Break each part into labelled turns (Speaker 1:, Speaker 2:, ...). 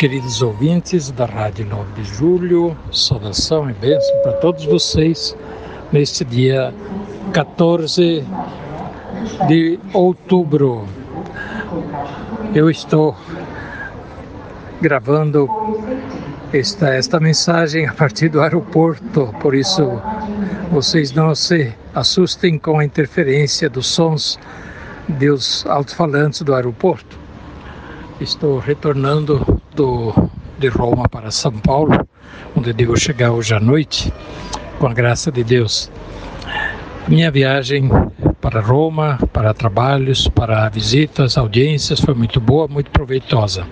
Speaker 1: Queridos ouvintes da Rádio 9 de Julho, saudação e bênção para todos vocês neste dia 14 de outubro. Eu estou gravando esta, esta mensagem a partir do aeroporto, por isso vocês não se assustem com a interferência dos sons dos alto-falantes do aeroporto. Estou retornando do, de Roma para São Paulo, onde devo chegar hoje à noite, com a graça de Deus. Minha viagem para Roma, para trabalhos, para visitas, audiências foi muito boa, muito proveitosa.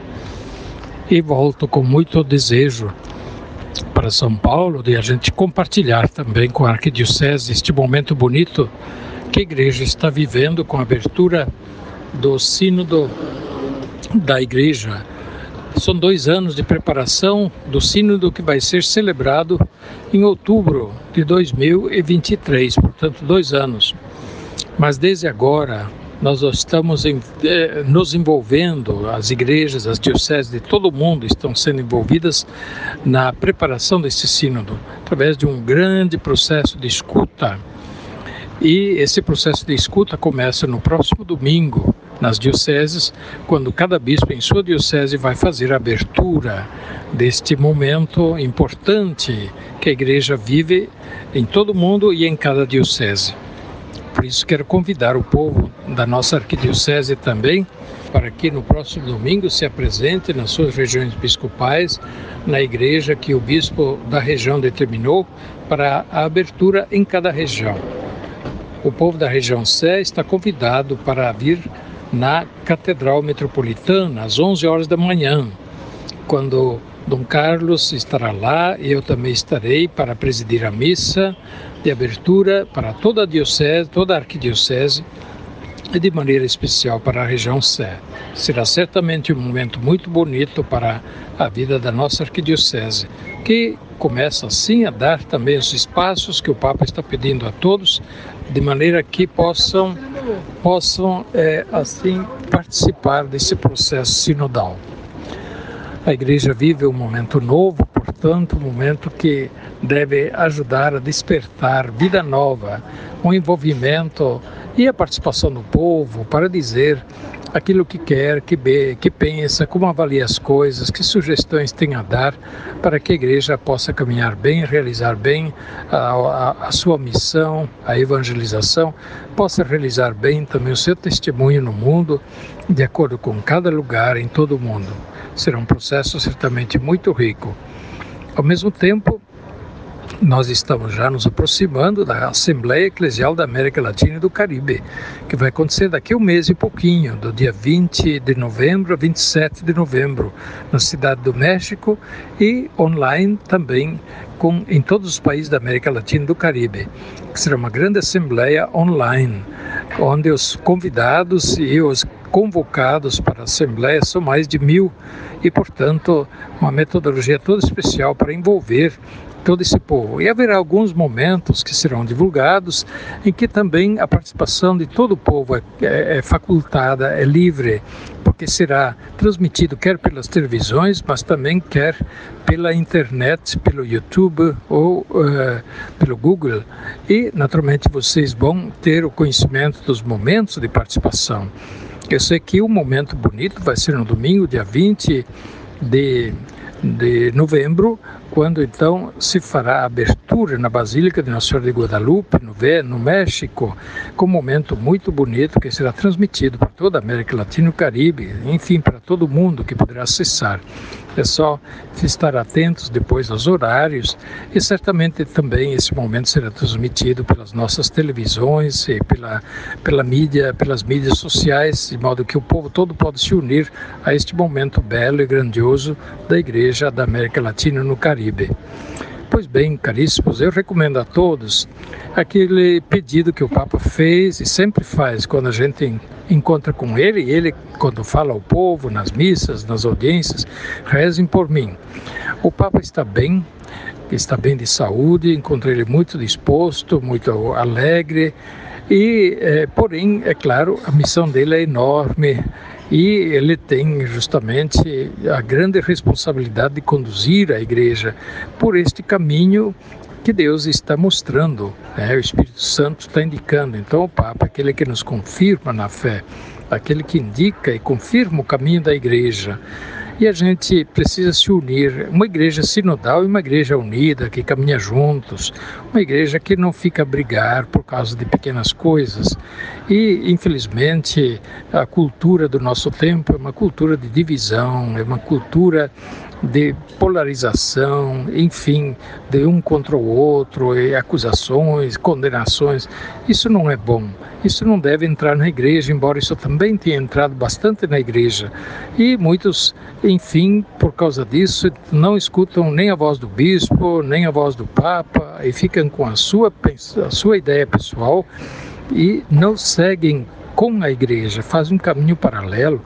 Speaker 1: E volto com muito desejo para São Paulo de a gente compartilhar também com a Arquidiocese este momento bonito que a igreja está vivendo com a abertura do Sínodo da Igreja são dois anos de preparação do Sínodo que vai ser celebrado em outubro de 2023, portanto, dois anos. Mas desde agora, nós estamos eh, nos envolvendo, as igrejas, as dioceses de todo o mundo estão sendo envolvidas na preparação desse sínodo, através de um grande processo de escuta. E esse processo de escuta começa no próximo domingo, nas dioceses, quando cada bispo em sua diocese vai fazer a abertura deste momento importante que a igreja vive em todo o mundo e em cada diocese. Por isso quero convidar o povo da nossa arquidiocese também para que no próximo domingo se apresente nas suas regiões episcopais, na igreja que o bispo da região determinou para a abertura em cada região. O povo da região Sé está convidado para vir na Catedral Metropolitana às 11 horas da manhã, quando Dom Carlos estará lá e eu também estarei para presidir a missa de abertura para toda a diocese, toda a arquidiocese e de maneira especial para a região Sé. Será certamente um momento muito bonito para a vida da nossa arquidiocese, que começa assim a dar também os espaços que o Papa está pedindo a todos, de maneira que possam possam é, assim participar desse processo sinodal. A igreja vive um momento novo, portanto, um momento que deve ajudar a despertar vida nova, um envolvimento e a participação do povo para dizer aquilo que quer, que, vê, que pensa, como avalia as coisas, que sugestões tem a dar para que a igreja possa caminhar bem, realizar bem a, a, a sua missão, a evangelização, possa realizar bem também o seu testemunho no mundo, de acordo com cada lugar em todo o mundo. Será um processo certamente muito rico. Ao mesmo tempo, nós estamos já nos aproximando da Assembleia Eclesial da América Latina e do Caribe, que vai acontecer daqui a um mês e pouquinho, do dia 20 de novembro a 27 de novembro, na Cidade do México e online também com, em todos os países da América Latina e do Caribe, que será uma grande assembleia online, onde os convidados e os convocados para a Assembleia são mais de mil e, portanto, uma metodologia toda especial para envolver todo esse povo. E haverá alguns momentos que serão divulgados em que também a participação de todo o povo é, é, é facultada, é livre, porque será transmitido quer pelas televisões, mas também quer pela internet, pelo YouTube ou uh, pelo Google. E, naturalmente, vocês vão ter o conhecimento dos momentos de participação. Eu sei que o momento bonito vai ser no domingo, dia 20 de de novembro, quando então se fará a abertura na Basílica de Nossa Senhora de Guadalupe, no, México, com um momento muito bonito que será transmitido para toda a América Latina e o Caribe, enfim, para todo mundo que poderá acessar. Só estar atentos depois aos horários e certamente também esse momento será transmitido pelas nossas televisões e pela, pela mídia, pelas mídias sociais, de modo que o povo todo pode se unir a este momento belo e grandioso da Igreja da América Latina no Caribe. Pois bem, caríssimos, eu recomendo a todos aquele pedido que o Papa fez e sempre faz quando a gente encontra com ele, ele, quando fala ao povo, nas missas, nas audiências, rezem por mim. O Papa está bem, está bem de saúde, encontrei ele muito disposto, muito alegre, e, é, porém, é claro, a missão dele é enorme e ele tem justamente a grande responsabilidade de conduzir a igreja por este caminho que Deus está mostrando, né? o Espírito Santo está indicando. Então, o Papa é aquele que nos confirma na fé, aquele que indica e confirma o caminho da igreja. E a gente precisa se unir, uma igreja sinodal e uma igreja unida, que caminha juntos, uma igreja que não fica a brigar por causa de pequenas coisas. E, infelizmente, a cultura do nosso tempo é uma cultura de divisão, é uma cultura de polarização, enfim, de um contra o outro, e acusações, condenações. Isso não é bom. Isso não deve entrar na igreja, embora isso também tenha entrado bastante na igreja. E muitos, enfim, por causa disso, não escutam nem a voz do bispo, nem a voz do papa, e ficam com a sua, a sua ideia pessoal e não seguem com a igreja, fazem um caminho paralelo.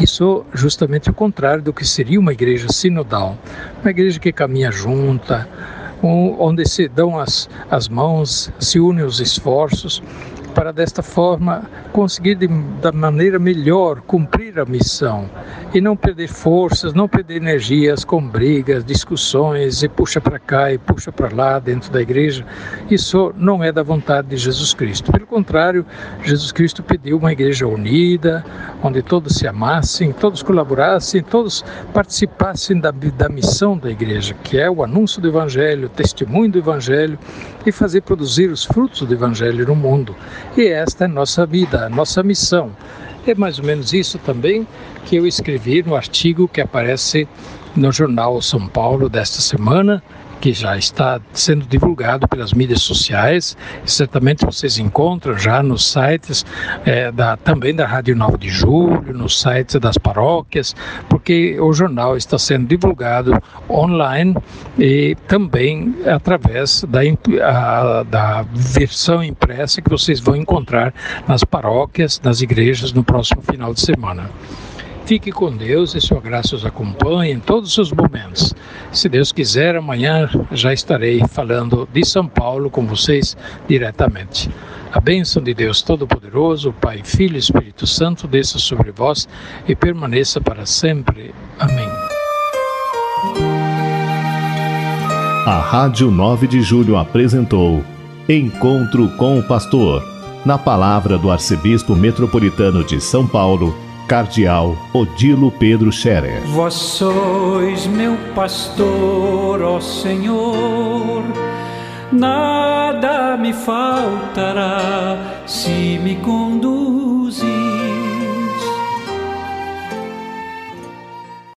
Speaker 1: Isso justamente o contrário do que seria uma igreja sinodal, uma igreja que caminha junta, onde se dão as, as mãos, se unem os esforços para desta forma conseguir de, da maneira melhor cumprir a missão e não perder forças, não perder energias com brigas, discussões e puxa para cá e puxa para lá dentro da igreja. Isso não é da vontade de Jesus Cristo. Pelo contrário, Jesus Cristo pediu uma igreja unida, onde todos se amassem, todos colaborassem, todos participassem da, da missão da igreja, que é o anúncio do Evangelho, o testemunho do Evangelho e fazer produzir os frutos do Evangelho no mundo. E esta é a nossa vida, a nossa missão. É mais ou menos isso também que eu escrevi no artigo que aparece no jornal São Paulo desta semana, que já está sendo divulgado pelas mídias sociais. Certamente vocês encontram já nos sites é, da, também da Rádio 9 de Julho, nos sites das paróquias, porque o jornal está sendo divulgado online e também através da, a, da versão impressa que vocês vão encontrar nas paróquias, nas igrejas no próximo final de semana. Fique com Deus e sua graça os acompanhe em todos os momentos. Se Deus quiser, amanhã já estarei falando de São Paulo com vocês diretamente. A bênção de Deus Todo-Poderoso, Pai, Filho e Espírito Santo, desça sobre vós e permaneça para sempre. Amém.
Speaker 2: A Rádio 9 de Julho apresentou Encontro com o Pastor, na palavra do Arcebispo Metropolitano de São Paulo Cardeal Odilo Pedro Scherer.
Speaker 3: Vós sois meu pastor, ó Senhor, nada me faltará se me conduz